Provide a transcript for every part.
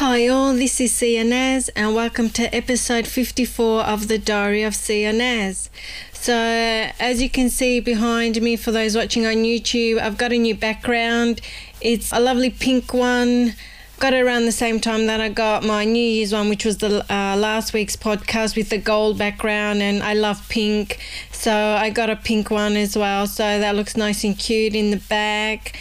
Hi all, this is Naz and welcome to episode 54 of the Diary of Naz. So, as you can see behind me, for those watching on YouTube, I've got a new background. It's a lovely pink one. Got it around the same time that I got my New Year's one, which was the uh, last week's podcast with the gold background, and I love pink, so I got a pink one as well. So that looks nice and cute in the back.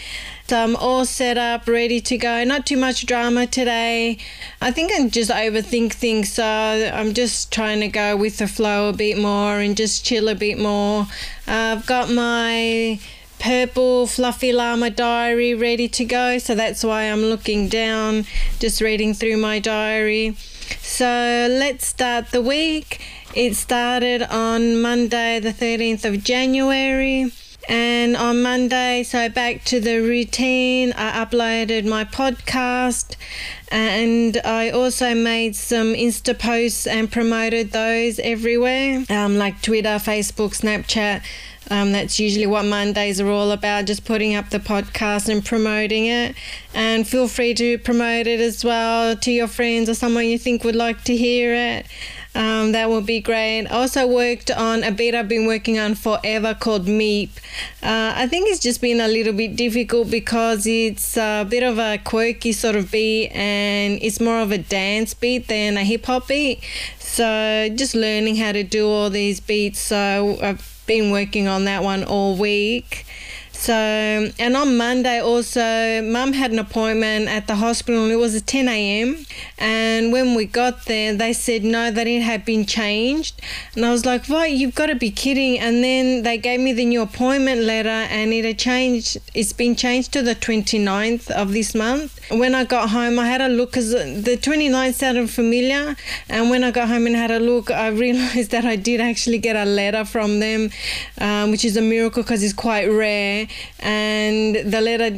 I'm all set up, ready to go. Not too much drama today. I think I just overthink things, so I'm just trying to go with the flow a bit more and just chill a bit more. Uh, I've got my purple fluffy llama diary ready to go, so that's why I'm looking down, just reading through my diary. So let's start the week. It started on Monday, the 13th of January. And on Monday, so back to the routine, I uploaded my podcast and I also made some Insta posts and promoted those everywhere, um, like Twitter, Facebook, Snapchat. Um, that's usually what Mondays are all about, just putting up the podcast and promoting it. And feel free to promote it as well to your friends or someone you think would like to hear it. Um, that would be great. Also worked on a beat I've been working on forever called Meep. Uh, I think it's just been a little bit difficult because it's a bit of a quirky sort of beat and it's more of a dance beat than a hip hop beat. So just learning how to do all these beats. So I've been working on that one all week. So, and on Monday also, mum had an appointment at the hospital and it was at 10 a.m. And when we got there, they said no, that it had been changed. And I was like, what? You've got to be kidding. And then they gave me the new appointment letter and it had changed. It's been changed to the 29th of this month. When I got home, I had a look because the 29th sounded familiar. And when I got home and had a look, I realized that I did actually get a letter from them, um, which is a miracle because it's quite rare and the letter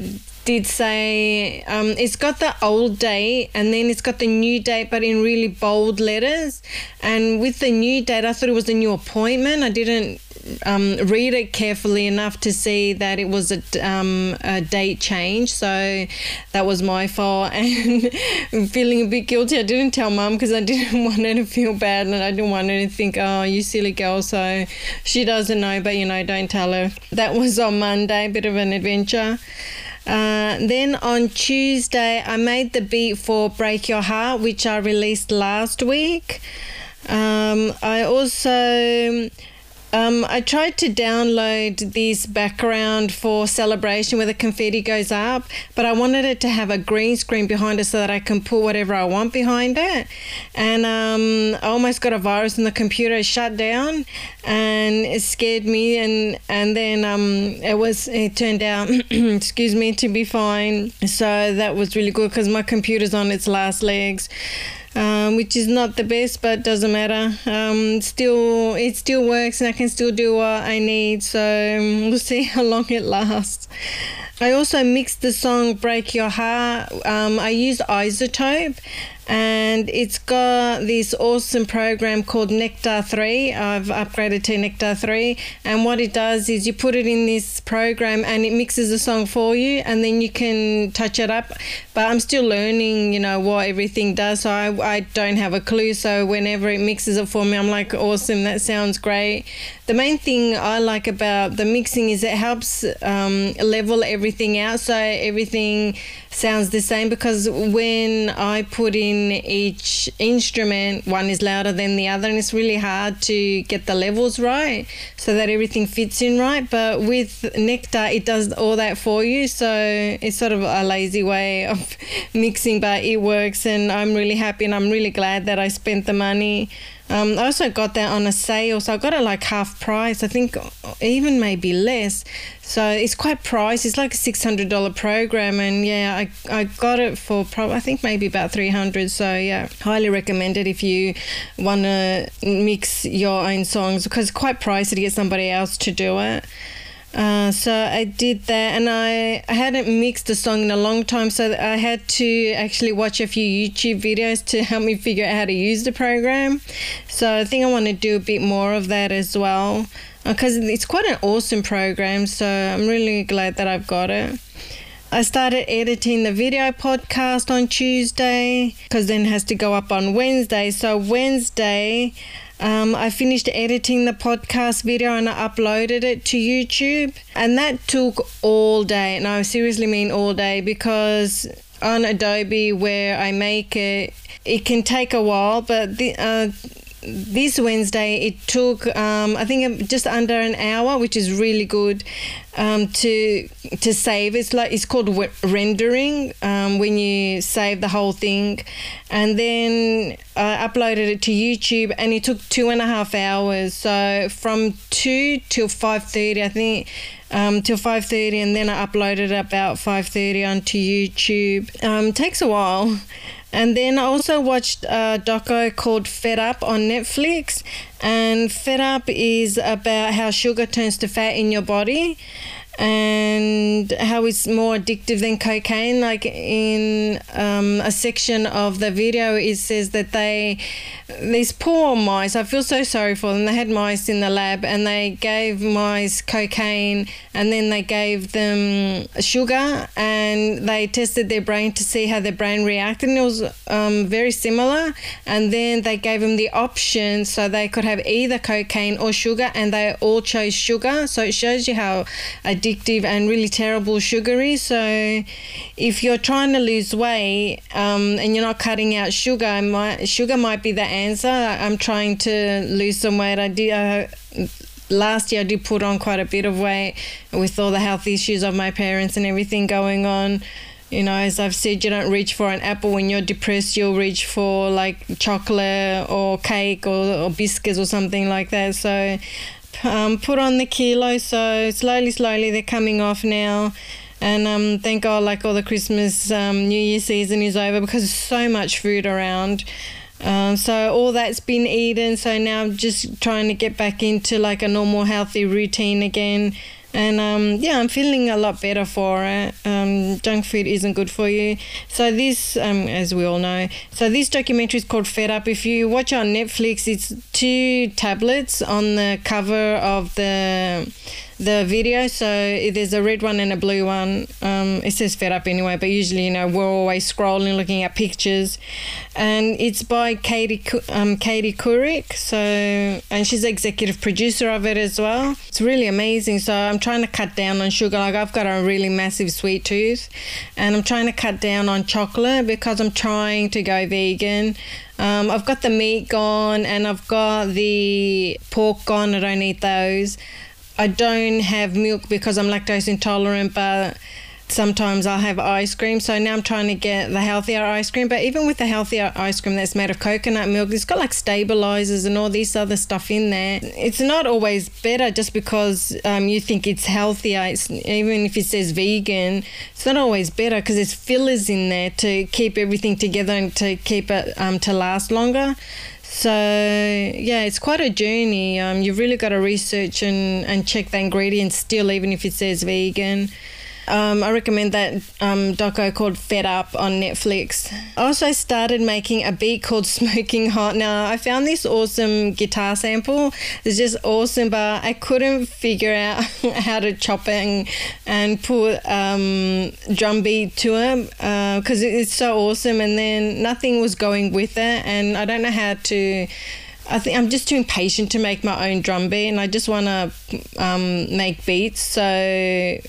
did say um, it's got the old date and then it's got the new date, but in really bold letters. And with the new date, I thought it was a new appointment. I didn't um, read it carefully enough to see that it was a, um, a date change. So that was my fault. And feeling a bit guilty. I didn't tell mum because I didn't want her to feel bad and I didn't want her to think, oh, you silly girl. So she doesn't know, but you know, don't tell her. That was on Monday, a bit of an adventure. Uh, then on Tuesday, I made the beat for Break Your Heart, which I released last week. Um, I also um, I tried to download this background for celebration where the confetti goes up, but I wanted it to have a green screen behind it so that I can put whatever I want behind it. And um, I almost got a virus in the computer, shut down, and it scared me. And and then um, it was it turned out, excuse me, to be fine. So that was really good because my computer's on its last legs um, which is not the best, but doesn't matter. Um, still, it still works, and I can still do what I need. So um, we'll see how long it lasts. I also mixed the song "Break Your Heart." Um, I used iZotope, and it's got this awesome program called Nectar 3. I've upgraded to Nectar 3, and what it does is you put it in this program and it mixes the song for you, and then you can touch it up. But I'm still learning, you know, what everything does, so I, I don't have a clue. So whenever it mixes it for me, I'm like, awesome, that sounds great. The main thing I like about the mixing is it helps um, level everything out so everything sounds the same because when I put in each instrument, one is louder than the other, and it's really hard to get the levels right so that everything fits in right. But with Nectar, it does all that for you, so it's sort of a lazy way of mixing, but it works, and I'm really happy and I'm really glad that I spent the money um, I also got that on a sale, so I got it like half price. I think even maybe less. So it's quite pricey. It's like a six hundred dollar program, and yeah, I, I got it for probably I think maybe about three hundred. So yeah, highly recommend it if you want to mix your own songs because it's quite pricey to get somebody else to do it. Uh, so I did that, and I, I hadn't mixed a song in a long time, so I had to actually watch a few YouTube videos to help me figure out how to use the program. So I think I want to do a bit more of that as well, because uh, it's quite an awesome program. So I'm really glad that I've got it. I started editing the video podcast on Tuesday because then it has to go up on Wednesday. So, Wednesday, um, I finished editing the podcast video and I uploaded it to YouTube. And that took all day. And I seriously mean all day because on Adobe, where I make it, it can take a while, but the, uh, this Wednesday it took um, I think just under an hour, which is really good um, to to save. It's like it's called rendering um, when you save the whole thing, and then I uploaded it to YouTube, and it took two and a half hours. So from two till five thirty, I think. Um, till 5.30 and then I uploaded about 5.30 onto YouTube. Um, takes a while and then I also watched a doco called Fed Up on Netflix. And Fed Up is about how sugar turns to fat in your body and how it's more addictive than cocaine. Like in um, a section of the video, it says that they, these poor mice, I feel so sorry for them. They had mice in the lab and they gave mice cocaine and then they gave them sugar and they tested their brain to see how their brain reacted. And it was um, very similar. And then they gave them the option so they could have either cocaine or sugar and they all chose sugar. So it shows you how addictive and really terrible sugary. So if you're trying to lose weight um, and you're not cutting out sugar, might, sugar might be the answer. I'm trying to lose some weight. I did. Uh, last year I did put on quite a bit of weight with all the health issues of my parents and everything going on. You know, as I've said, you don't reach for an apple when you're depressed. You'll reach for like chocolate or cake or, or biscuits or something like that. So um, put on the kilo. So slowly, slowly they're coming off now. And um, thank God, like all the Christmas, um, New Year season is over because there's so much food around. Um, so all that's been eaten. So now I'm just trying to get back into like a normal, healthy routine again and um, yeah, I'm feeling a lot better for it. Um, junk food isn't good for you. So this, um, as we all know, so this documentary is called Fed Up. If you watch on Netflix, it's two tablets on the cover of the the video. So there's a red one and a blue one. Um, it says fed up anyway, but usually, you know, we're always scrolling, looking at pictures. And it's by Katie um, Katie Couric. So, and she's executive producer of it as well. It's really amazing. So I'm trying to cut down on sugar. Like I've got a really massive sweet tooth, and I'm trying to cut down on chocolate because I'm trying to go vegan. Um, I've got the meat gone and I've got the pork gone. I don't eat those. I don't have milk because I'm lactose intolerant, but sometimes I'll have ice cream. So now I'm trying to get the healthier ice cream. But even with the healthier ice cream that's made of coconut milk, it's got like stabilizers and all this other stuff in there. It's not always better just because um, you think it's healthier. It's, even if it says vegan, it's not always better because there's fillers in there to keep everything together and to keep it um, to last longer. So yeah, it's quite a journey. Um, you've really got to research and, and check the ingredients still, even if it says vegan. Um, I recommend that um, doco called Fed Up on Netflix. I also started making a beat called Smoking Hot. Now, I found this awesome guitar sample. It's just awesome, but I couldn't figure out how to chop it and, and put um, drum beat to it because uh, it's so awesome. And then nothing was going with it, and I don't know how to I think I'm just too impatient to make my own drum beat, and I just want to um, make beats. So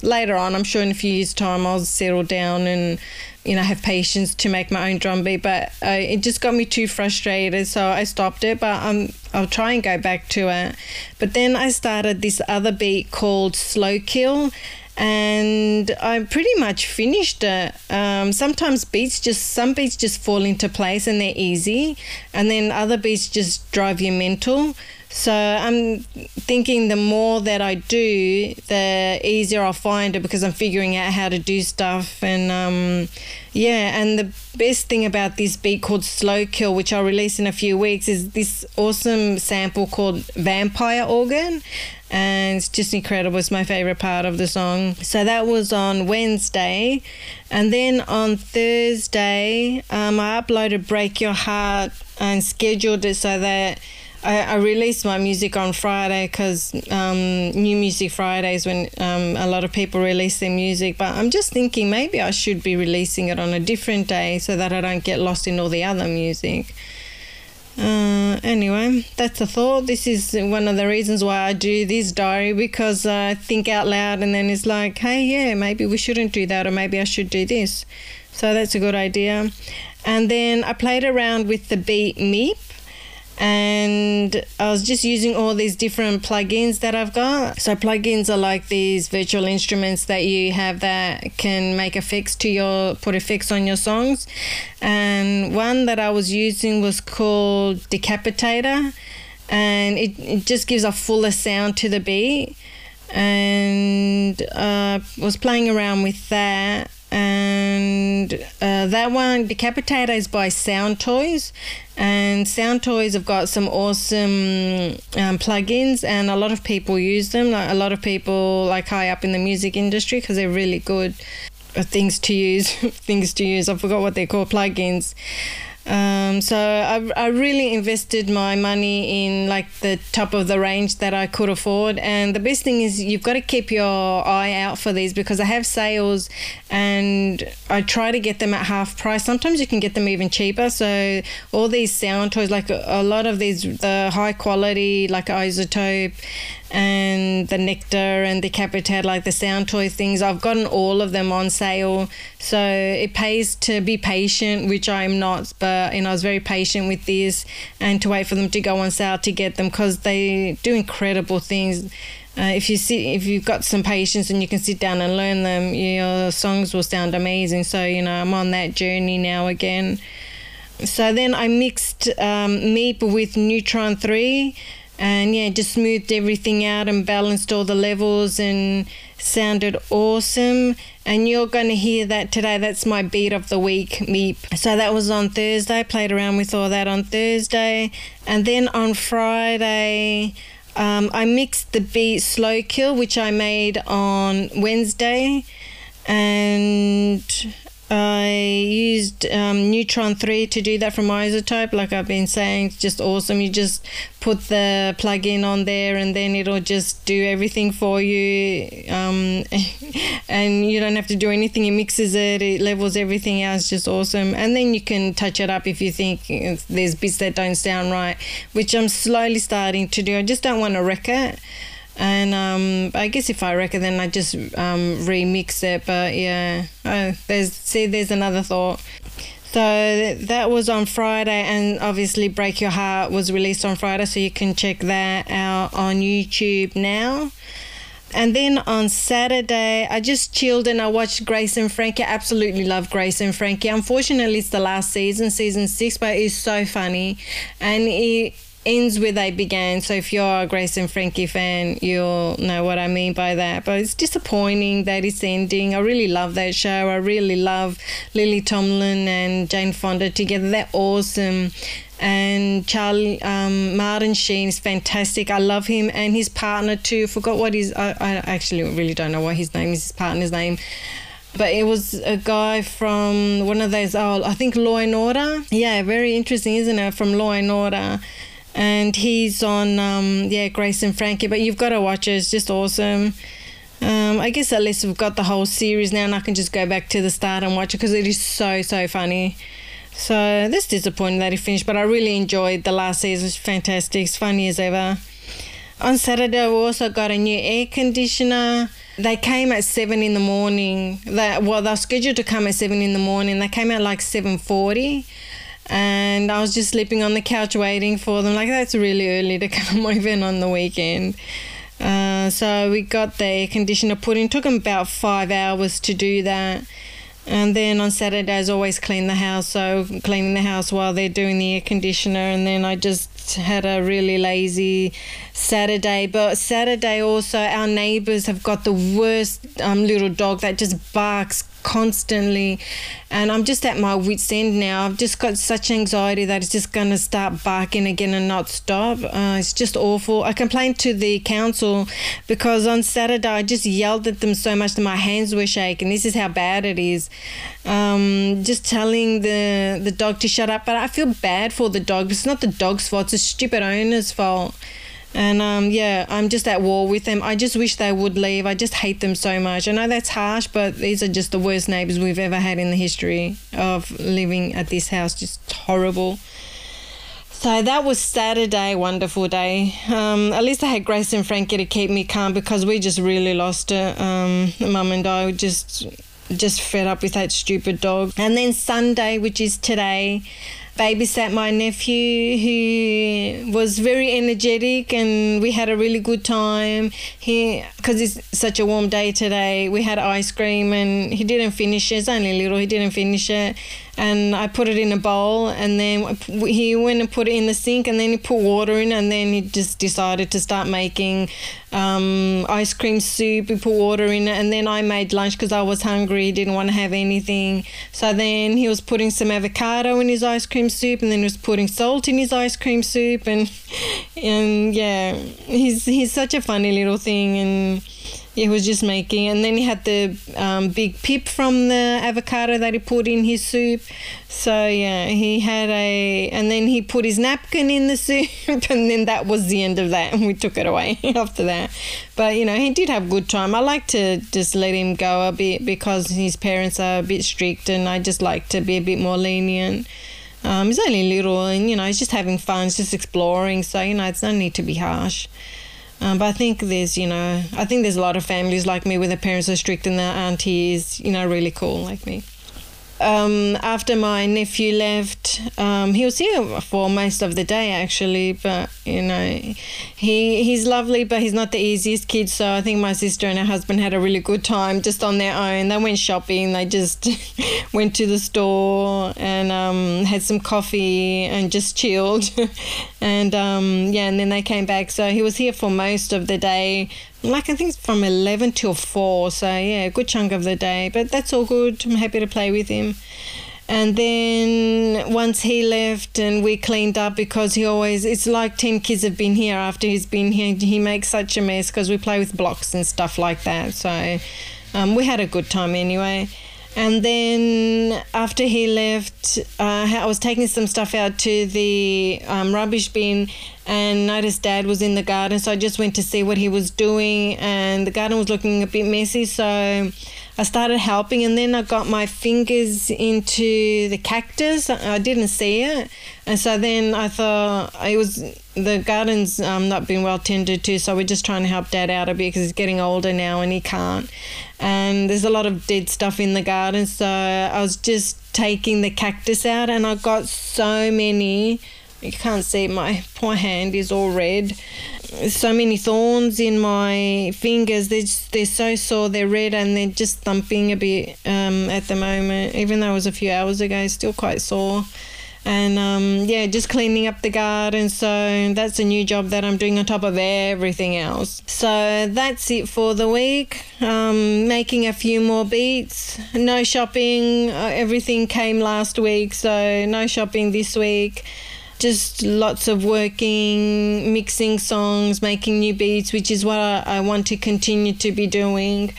later on, I'm sure in a few years' time, I'll settle down and you know have patience to make my own drum beat. But uh, it just got me too frustrated, so I stopped it. But I'll try and go back to it. But then I started this other beat called Slow Kill and I'm pretty much finished it. Um, sometimes beats just some beats just fall into place and they're easy, and then other beats just drive you mental. So I'm thinking the more that I do, the easier I'll find it because I'm figuring out how to do stuff. And um, yeah, and the best thing about this beat called Slow Kill, which I'll release in a few weeks, is this awesome sample called Vampire Organ. And it's just incredible. It's my favorite part of the song. So that was on Wednesday. And then on Thursday, um, I uploaded Break Your Heart and scheduled it so that I, I released my music on Friday because um, New Music Fridays when um, a lot of people release their music. But I'm just thinking maybe I should be releasing it on a different day so that I don't get lost in all the other music. Uh, anyway, that's a thought. This is one of the reasons why I do this diary because I think out loud and then it's like, hey, yeah, maybe we shouldn't do that or maybe I should do this. So that's a good idea. And then I played around with the Beat Meep and I was just using all these different plugins that I've got. So plugins are like these virtual instruments that you have that can make effects to your put effects on your songs. And one that I was using was called Decapitator and it, it just gives a fuller sound to the beat and uh, was playing around with that and uh, that one decapitator is by Soundtoys. And Soundtoys have got some awesome um, plugins and a lot of people use them. Like a lot of people like high up in the music industry because they're really good uh, things to use things to use. I forgot what they call plugins um, so I, I really invested my money in like the top of the range that I could afford. And the best thing is you've got to keep your eye out for these because I have sales and I try to get them at half price. Sometimes you can get them even cheaper. So all these Soundtoys, like a, a lot of these, the high quality, like iZotope and the nectar and the capitate like the sound toy things. I've gotten all of them on sale. So it pays to be patient which i'm not but you know i was very patient with this and to wait for them to go on sale to get them because they do incredible things. Uh, if you see if you've got some patience and you can sit down and learn them your songs will sound amazing. So you know i'm on that journey now again. So then i mixed um, meep with neutron 3 and yeah, just smoothed everything out and balanced all the levels and sounded awesome. And you're going to hear that today. That's my beat of the week, Meep. So that was on Thursday. Played around with all that on Thursday, and then on Friday. Um, I mixed the beat Slow Kill, which I made on Wednesday, and used um, Neutron 3 to do that from iZotope, like I've been saying. It's just awesome. You just put the plug-in on there and then it'll just do everything for you. Um, and you don't have to do anything. It mixes it, it levels everything out. It's just awesome. And then you can touch it up if you think there's bits that don't sound right, which I'm slowly starting to do. I just don't want to wreck it and um, I guess if I reckon, then I just um, remix it. But yeah, oh, there's see, there's another thought. So that was on Friday, and obviously "Break Your Heart" was released on Friday, so you can check that out on YouTube now. And then on Saturday, I just chilled and I watched Grace and Frankie. I absolutely love Grace and Frankie. Unfortunately, it's the last season, season six, but it's so funny, and it ends where they began. So if you're a Grace and Frankie fan, you'll know what I mean by that. But it's disappointing that it's ending. I really love that show. I really love Lily Tomlin and Jane Fonda together. They're awesome. And Charlie um, Martin Sheen is fantastic. I love him and his partner too. Forgot what his. I, I actually really don't know what his name is. His partner's name but it was a guy from one of those oh I think Law and Order. Yeah, very interesting, isn't it? From Law and Order and he's on um, yeah Grace and Frankie. But you've got to watch it; it's just awesome. Um, I guess at least we've got the whole series now, and I can just go back to the start and watch it because it is so so funny. So that's disappointing that it finished, but I really enjoyed the last season. It's fantastic, it's funny as ever. On Saturday, we also got a new air conditioner. They came at seven in the morning. That well, they're scheduled to come at seven in the morning. They came at like seven forty and I was just sleeping on the couch waiting for them. Like that's really early to come even on the weekend. Uh, so we got the air conditioner put in. Took them about five hours to do that. And then on Saturdays, always clean the house. So cleaning the house while they're doing the air conditioner. And then I just had a really lazy Saturday. But Saturday also, our neighbours have got the worst um, little dog that just barks constantly and I'm just at my wits end now. I've just got such anxiety that it's just going to start barking again and not stop. Uh, it's just awful. I complained to the council because on Saturday I just yelled at them so much that my hands were shaking. This is how bad it is. Um, just telling the the dog to shut up, but I feel bad for the dog. It's not the dog's fault. It's a stupid owner's fault. And um, yeah, I'm just at war with them. I just wish they would leave. I just hate them so much. I know that's harsh, but these are just the worst neighbours we've ever had in the history of living at this house. Just horrible. So that was Saturday, wonderful day. Um, at least I had Grace and Frankie to keep me calm because we just really lost it. Um, Mum and I just just fed up with that stupid dog. And then Sunday, which is today, babysat my nephew who was very energetic and we had a really good time. He because it's such a warm day today we had ice cream and he didn't finish it. It's only little he didn't finish it and I put it in a bowl and then he went and put it in the sink and then he put water in and then he just decided to start making um, ice cream soup. He put water in it and then I made lunch because I was hungry. Didn't want to have anything. So then he was putting some avocado in his ice cream soup and then he was putting salt in his ice cream soup and and yeah, he's he's such a funny little thing and he was just making and then he had the um, big pip from the avocado that he put in his soup. So yeah he had a and then he put his napkin in the soup and then that was the end of that and we took it away after that. But you know he did have good time. I like to just let him go a bit because his parents are a bit strict and i just like to be a bit more lenient. Um, he's only little and you know he's just having fun he's just exploring. So you know it's no need to be harsh um, but I think there's, you know, I think there's a lot of families like me where the parents are strict and the auntie is, you know, really cool like me um, after my nephew left, um, he was here for most of the day actually. But you know, he he's lovely, but he's not the easiest kid. So I think my sister and her husband had a really good time just on their own. They went shopping. They just went to the store and um, had some coffee and just chilled. and um, yeah, and then they came back. So he was here for most of the day like I think it's from 11 till 4 so yeah a good chunk of the day but that's all good. I'm happy to play with him. And then once he left and we cleaned up because he always it's like 10 kids have been here after he's been here he makes such a mess because we play with blocks and stuff like that. So um, we had a good time anyway and then after he left, uh, I was taking some stuff out to the um, rubbish bin and noticed dad was in the garden. So I just went to see what he was doing, and the garden was looking a bit messy. So I started helping, and then I got my fingers into the cactus. I didn't see it. And so then I thought it was the garden's um, not been well tended to, so we're just trying to help dad out a bit because he's getting older now and he can't and there's a lot of dead stuff in the garden. So I was just taking the cactus out, and I got so many. You can't see my poor hand is all red. So many thorns in my fingers. They're just, they're so sore. They're red and they're just thumping a bit um, at the moment. Even though it was a few hours ago, still quite sore and um, yeah, just cleaning up the garden. So that's a new job that I'm doing on top of everything else. So that's it for the week. Um, making a few more beats. No shopping. Uh, everything came last week, so no shopping this week. Just lots of working, mixing songs, making new beats, which is what I, I want to continue to be doing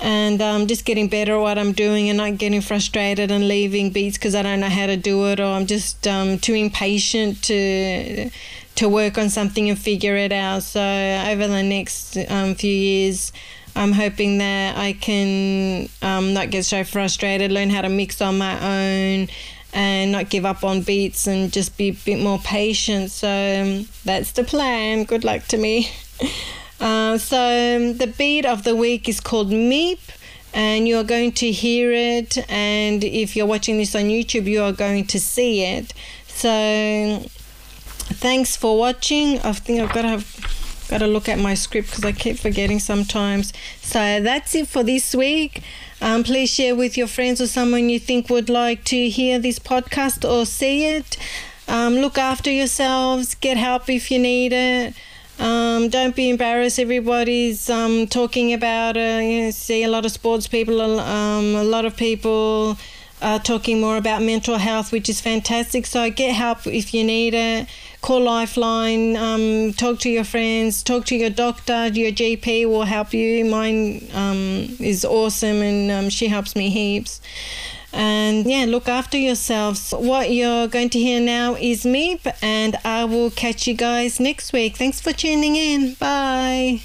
and um, just getting better at what I'm doing and not getting frustrated and leaving beats because I don't know how to do it or I'm just um, too impatient to to work on something and figure it out. So over the next um, few years, I'm hoping that I can um, not get so frustrated, learn how to mix on my own. And not give up on beats and just be a bit more patient. So um, that's the plan. Good luck to me. Uh, so um, the beat of the week is called Meep and you are going to hear it and if you're watching this on youtube you are going to see it so thanks for watching i think i've got to have got to look at my script because i keep forgetting sometimes. So that's it for this week. Um, please share with your friends or someone you think would like to hear this podcast or see it. Um, look after yourselves. Get help if you need it. Um, don't be embarrassed. Everybody's um, talking about it. You know, see a lot of sports people, um, a lot of people uh, talking more about mental health, which is fantastic. So get help if you need it. Call Lifeline, um, talk to your friends, talk to your doctor. Your GP will help you. Mine um, is awesome and um, she helps me heaps. And yeah, look after yourselves. What you're going to hear now is Meep, and I will catch you guys next week. Thanks for tuning in. Bye.